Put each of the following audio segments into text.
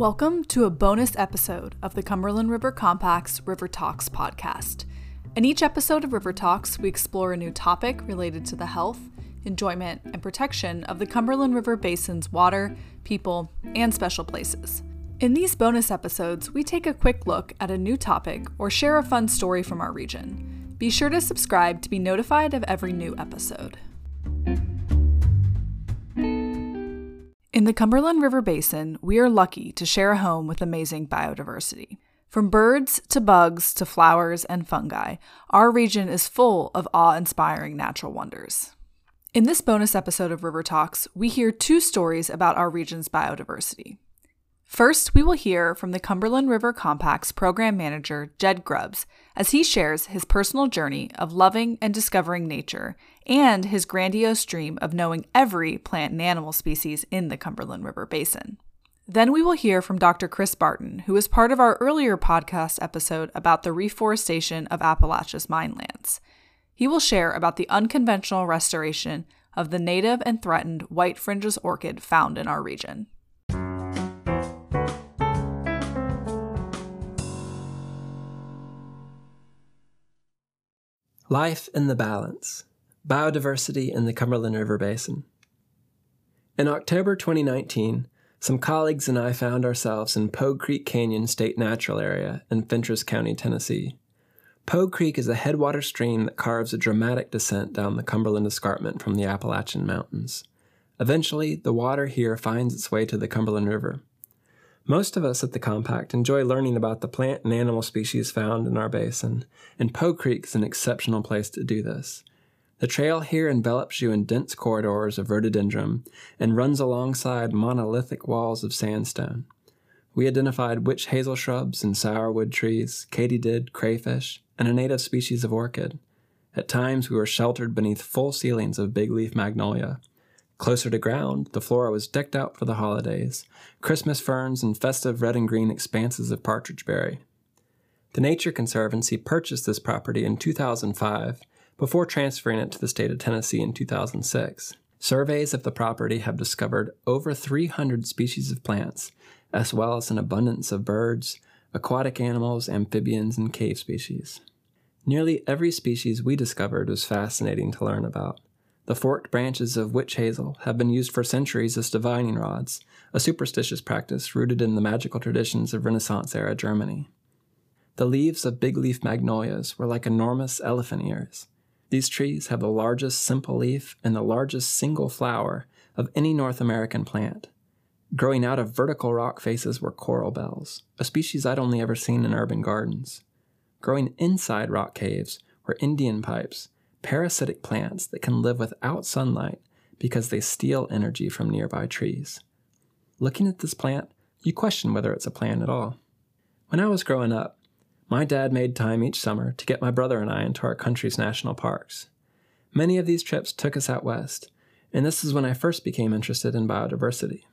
Welcome to a bonus episode of the Cumberland River Compact's River Talks podcast. In each episode of River Talks, we explore a new topic related to the health, enjoyment, and protection of the Cumberland River Basin's water, people, and special places. In these bonus episodes, we take a quick look at a new topic or share a fun story from our region. Be sure to subscribe to be notified of every new episode. In the Cumberland River Basin, we are lucky to share a home with amazing biodiversity. From birds to bugs to flowers and fungi, our region is full of awe inspiring natural wonders. In this bonus episode of River Talks, we hear two stories about our region's biodiversity. First, we will hear from the Cumberland River Compact's program manager, Jed Grubbs, as he shares his personal journey of loving and discovering nature and his grandiose dream of knowing every plant and animal species in the Cumberland River Basin. Then we will hear from Dr. Chris Barton, who is part of our earlier podcast episode about the reforestation of Appalachia's minelands. He will share about the unconventional restoration of the native and threatened white fringeless orchid found in our region. Life in the Balance Biodiversity in the Cumberland River Basin. In October 2019, some colleagues and I found ourselves in Pogue Creek Canyon State Natural Area in Fentress County, Tennessee. Pogue Creek is a headwater stream that carves a dramatic descent down the Cumberland Escarpment from the Appalachian Mountains. Eventually, the water here finds its way to the Cumberland River. Most of us at the Compact enjoy learning about the plant and animal species found in our basin, and Pogue Creek is an exceptional place to do this. The trail here envelops you in dense corridors of rhododendron and runs alongside monolithic walls of sandstone. We identified witch hazel shrubs and sourwood trees, katydid, crayfish, and a native species of orchid. At times, we were sheltered beneath full ceilings of big leaf magnolia. Closer to ground, the flora was decked out for the holidays Christmas ferns and festive red and green expanses of partridge berry. The Nature Conservancy purchased this property in 2005 before transferring it to the state of Tennessee in 2006. Surveys of the property have discovered over 300 species of plants, as well as an abundance of birds, aquatic animals, amphibians, and cave species. Nearly every species we discovered was fascinating to learn about. The forked branches of witch hazel have been used for centuries as divining rods, a superstitious practice rooted in the magical traditions of Renaissance era Germany. The leaves of big leaf magnolias were like enormous elephant ears. These trees have the largest simple leaf and the largest single flower of any North American plant. Growing out of vertical rock faces were coral bells, a species I'd only ever seen in urban gardens. Growing inside rock caves were Indian pipes, parasitic plants that can live without sunlight because they steal energy from nearby trees. Looking at this plant, you question whether it's a plant at all. When I was growing up, my dad made time each summer to get my brother and I into our country's national parks. Many of these trips took us out west, and this is when I first became interested in biodiversity.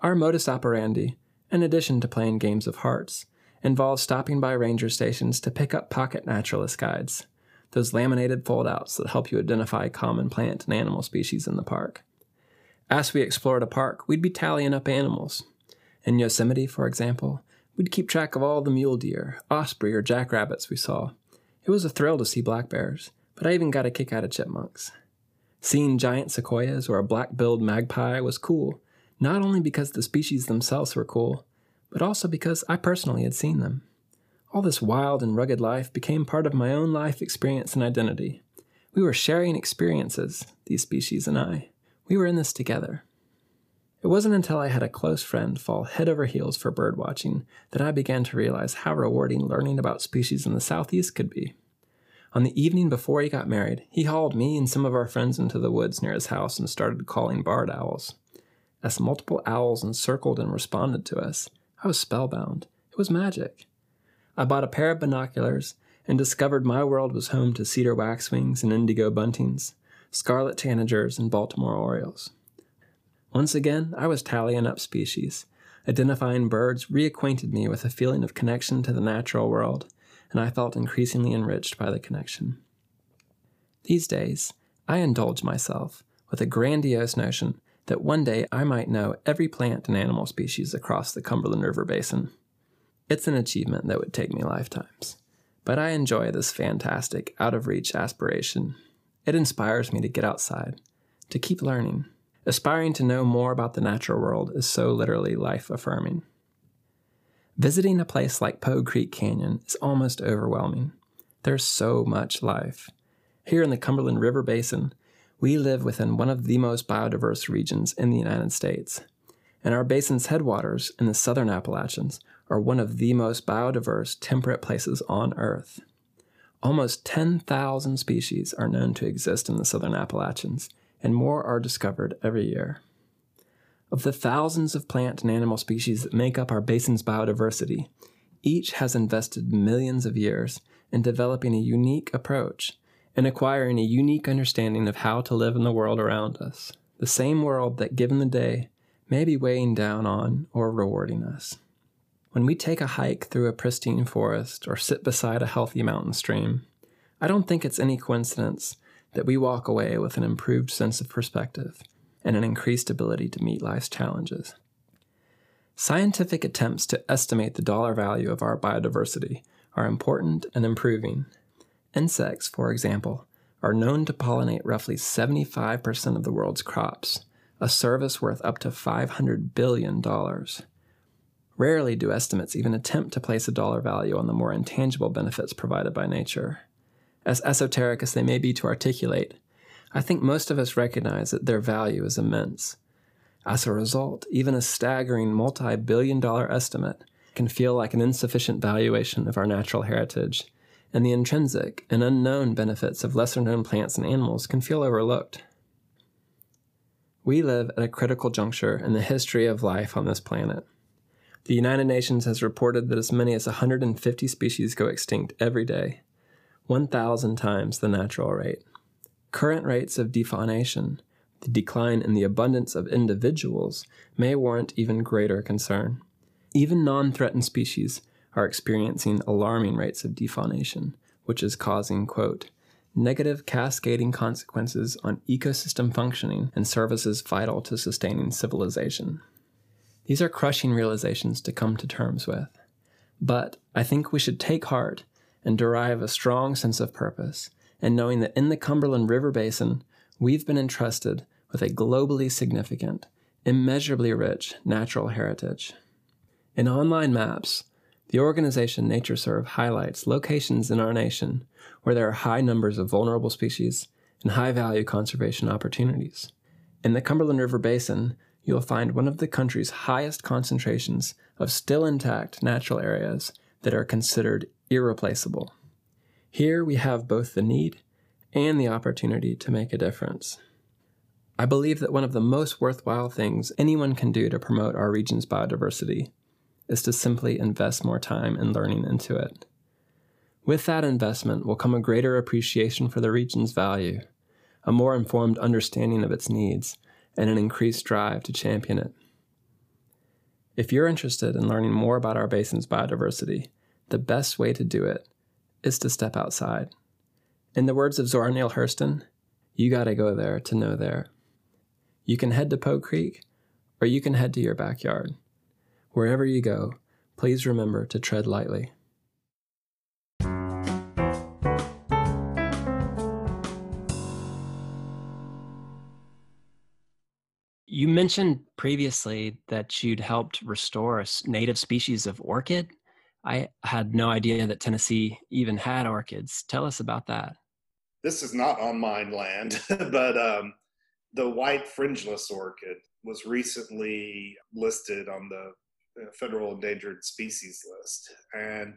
Our modus operandi, in addition to playing games of hearts, involves stopping by ranger stations to pick up pocket naturalist guides, those laminated foldouts that help you identify common plant and animal species in the park. As we explored a park, we'd be tallying up animals. In Yosemite, for example, We'd keep track of all the mule deer, osprey, or jackrabbits we saw. It was a thrill to see black bears, but I even got a kick out of chipmunks. Seeing giant sequoias or a black billed magpie was cool, not only because the species themselves were cool, but also because I personally had seen them. All this wild and rugged life became part of my own life experience and identity. We were sharing experiences, these species and I. We were in this together. It wasn't until I had a close friend fall head over heels for birdwatching that I began to realize how rewarding learning about species in the Southeast could be. On the evening before he got married, he hauled me and some of our friends into the woods near his house and started calling barred owls. As multiple owls encircled and responded to us, I was spellbound. It was magic. I bought a pair of binoculars and discovered my world was home to cedar waxwings and indigo buntings, scarlet tanagers, and Baltimore orioles. Once again, I was tallying up species. Identifying birds reacquainted me with a feeling of connection to the natural world, and I felt increasingly enriched by the connection. These days, I indulge myself with a grandiose notion that one day I might know every plant and animal species across the Cumberland River Basin. It's an achievement that would take me lifetimes. But I enjoy this fantastic, out of reach aspiration. It inspires me to get outside, to keep learning. Aspiring to know more about the natural world is so literally life affirming. Visiting a place like Pogue Creek Canyon is almost overwhelming. There's so much life. Here in the Cumberland River Basin, we live within one of the most biodiverse regions in the United States, and our basin's headwaters in the southern Appalachians are one of the most biodiverse temperate places on Earth. Almost 10,000 species are known to exist in the southern Appalachians, and more are discovered every year. Of the thousands of plant and animal species that make up our basin's biodiversity, each has invested millions of years in developing a unique approach and acquiring a unique understanding of how to live in the world around us, the same world that, given the day, may be weighing down on or rewarding us. When we take a hike through a pristine forest or sit beside a healthy mountain stream, I don't think it's any coincidence that we walk away with an improved sense of perspective and an increased ability to meet life's challenges. Scientific attempts to estimate the dollar value of our biodiversity are important and improving. Insects, for example, are known to pollinate roughly 75% of the world's crops, a service worth up to $500 billion. Rarely do estimates even attempt to place a dollar value on the more intangible benefits provided by nature. As esoteric as they may be to articulate, I think most of us recognize that their value is immense. As a result, even a staggering multi billion dollar estimate can feel like an insufficient valuation of our natural heritage, and the intrinsic and unknown benefits of lesser known plants and animals can feel overlooked. We live at a critical juncture in the history of life on this planet. The United Nations has reported that as many as 150 species go extinct every day, 1,000 times the natural rate. Current rates of defaunation, the decline in the abundance of individuals, may warrant even greater concern. Even non threatened species are experiencing alarming rates of defaunation, which is causing, quote, negative cascading consequences on ecosystem functioning and services vital to sustaining civilization. These are crushing realizations to come to terms with. But I think we should take heart and derive a strong sense of purpose and knowing that in the Cumberland River Basin, we've been entrusted with a globally significant, immeasurably rich natural heritage. In online maps, the organization NatureServe highlights locations in our nation where there are high numbers of vulnerable species and high value conservation opportunities. In the Cumberland River Basin, you'll find one of the country's highest concentrations of still intact natural areas that are considered irreplaceable. Here we have both the need and the opportunity to make a difference. I believe that one of the most worthwhile things anyone can do to promote our region's biodiversity is to simply invest more time in learning into it. With that investment will come a greater appreciation for the region's value, a more informed understanding of its needs, and an increased drive to champion it. If you're interested in learning more about our basin's biodiversity, the best way to do it is to step outside. In the words of Zora Neale Hurston, you gotta go there to know there. You can head to Pogue Creek, or you can head to your backyard. Wherever you go, please remember to tread lightly. You mentioned previously that you'd helped restore a native species of orchid. I had no idea that Tennessee even had orchids. Tell us about that. This is not on mine land, but um, the white fringeless orchid was recently listed on the uh, federal endangered species list, and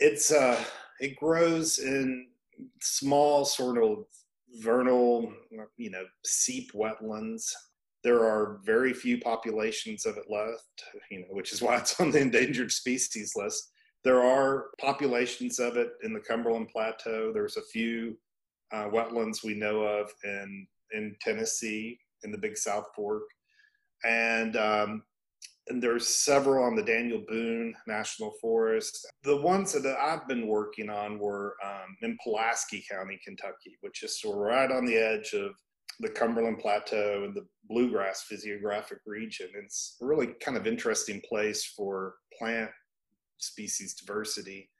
it's uh, it grows in small sort of vernal, you know, seep wetlands. There are very few populations of it left, you know, which is why it's on the endangered species list. There are populations of it in the Cumberland Plateau. There's a few uh, wetlands we know of in in Tennessee in the Big South Fork, and um, and there's several on the Daniel Boone National Forest. The ones that I've been working on were um, in Pulaski County, Kentucky, which is right on the edge of the Cumberland Plateau and the bluegrass physiographic region. It's a really kind of interesting place for plant species diversity.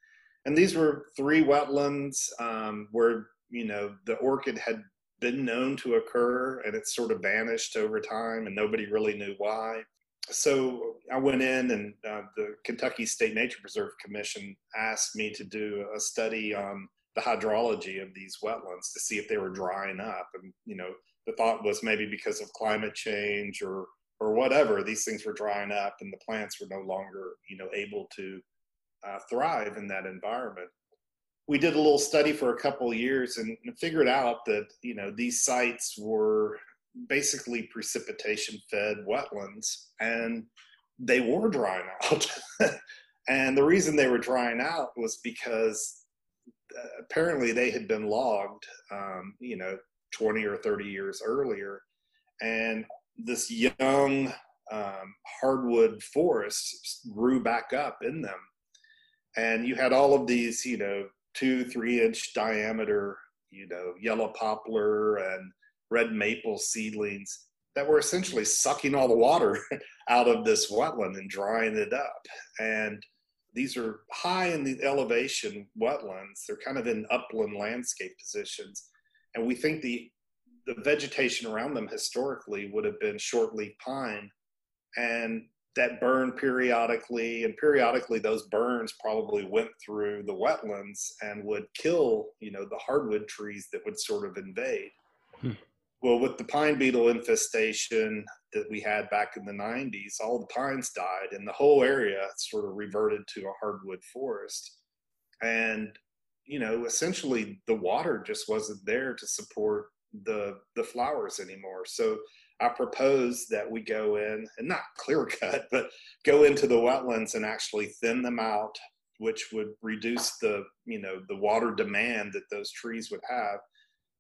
And these were three wetlands um, where, you know, the orchid had been known to occur and it sort of vanished over time and nobody really knew why. So I went in and uh, the Kentucky State Nature Preserve Commission asked me to do a study on the hydrology of these wetlands to see if they were drying up. And, you know, the thought was maybe because of climate change or, or whatever, these things were drying up and the plants were no longer, you know, able to uh, thrive in that environment. We did a little study for a couple of years and figured out that, you know, these sites were basically precipitation fed wetlands and they were drying out. and the reason they were drying out was because uh, apparently they had been logged, um, you know, 20 or 30 years earlier. And this young um, hardwood forest grew back up in them. And you had all of these, you know, two, three inch diameter, you know, yellow poplar and red maple seedlings that were essentially sucking all the water out of this wetland and drying it up. And these are high in the elevation wetlands. They're kind of in upland landscape positions. And we think the, the vegetation around them historically would have been shortleaf pine. And that burned periodically, and periodically those burns probably went through the wetlands and would kill, you know, the hardwood trees that would sort of invade. Hmm. Well, with the pine beetle infestation that we had back in the 90s, all the pines died and the whole area sort of reverted to a hardwood forest. And, you know, essentially the water just wasn't there to support the the flowers anymore. So I propose that we go in and not clear cut, but go into the wetlands and actually thin them out, which would reduce the, you know, the water demand that those trees would have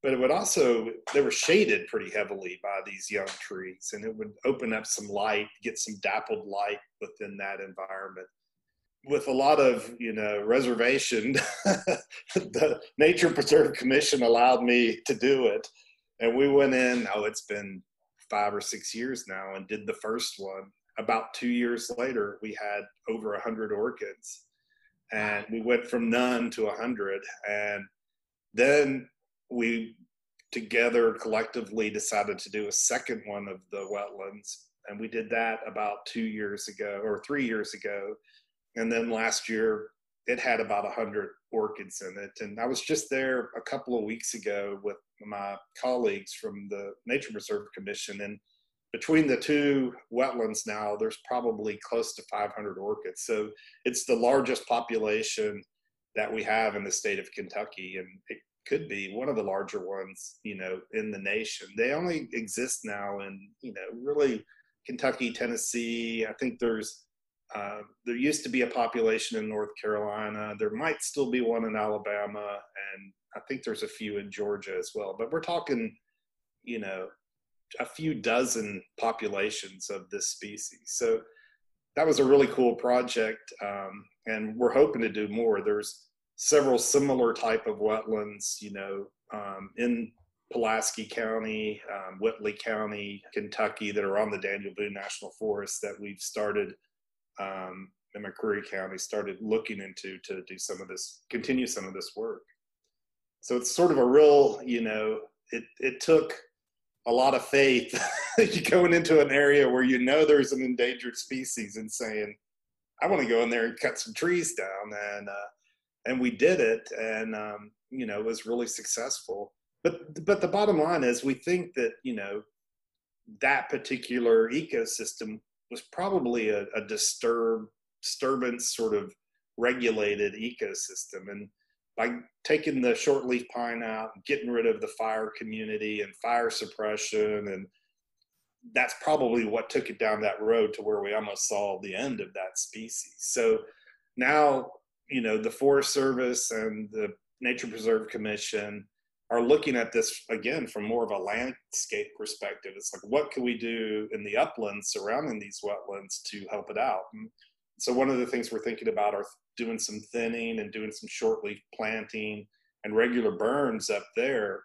but it would also they were shaded pretty heavily by these young trees and it would open up some light get some dappled light within that environment. With a lot of you know reservation the nature preserve commission allowed me to do it. And we went in oh it's been five or six years now and did the first one. About two years later we had over a hundred orchids and we went from none to a hundred. And then we together collectively decided to do a second one of the wetlands. And we did that about two years ago or three years ago. And then last year it had about 100 orchids in it. And i was just there a couple of weeks ago with my colleagues from the nature preserve commission. And between the two wetlands now there's probably close to 500 orchids. So it's the largest population that we have in the state of kentucky. And it could be one of the larger ones, you know, in the nation. They only exist now in, you know, really Kentucky, Tennessee. I think there's uh, there used to be a population in North Carolina. There might still be one in Alabama, and I think there's a few in Georgia as well. But we're talking, you know, a few dozen populations of this species. So that was a really cool project, um, and we're hoping to do more. There's several similar type of wetlands, you know, um, in Pulaski County, um, Whitley County, Kentucky, that are on the Daniel Boone National Forest that we've started um, in McCreary County, started looking into to do some of this, continue some of this work. So it's sort of a real, you know, it it took a lot of faith going into an area where you know there's an endangered species and saying, I want to go in there and cut some trees down and uh, and we did it and um, you know it was really successful. But but the bottom line is we think that you know that particular ecosystem was probably a, a disturbed disturbance sort of regulated ecosystem. And by taking the shortleaf pine out getting rid of the fire community and fire suppression and that's probably what took it down that road to where we almost saw the end of that species. So now you know the Forest Service and the Nature Preserve Commission are looking at this again from more of a landscape perspective. It's like what can we do in the uplands surrounding these wetlands to help it out? And so one of the things we're thinking about are doing some thinning and doing some shortleaf planting and regular burns up there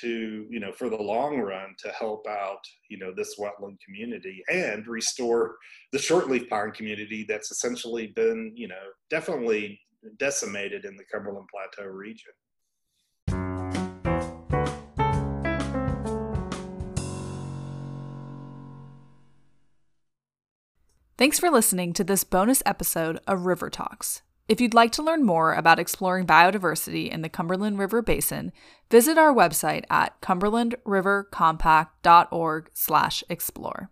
to you know for the long run to help out you know this wetland community and restore the shortleaf pine community that's essentially been you know definitely decimated in the Cumberland Plateau region. Thanks for listening to this bonus episode of River Talks. If you'd like to learn more about exploring biodiversity in the Cumberland River Basin, visit our website at cumberlandrivercompact.org/explore.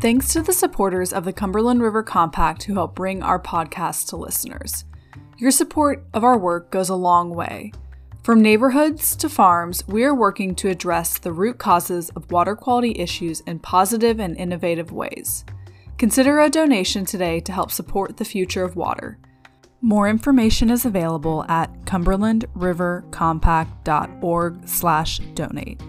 Thanks to the supporters of the Cumberland River Compact who help bring our podcast to listeners. Your support of our work goes a long way. From neighborhoods to farms, we are working to address the root causes of water quality issues in positive and innovative ways. Consider a donation today to help support the future of water. More information is available at cumberlandrivercompact.org/donate.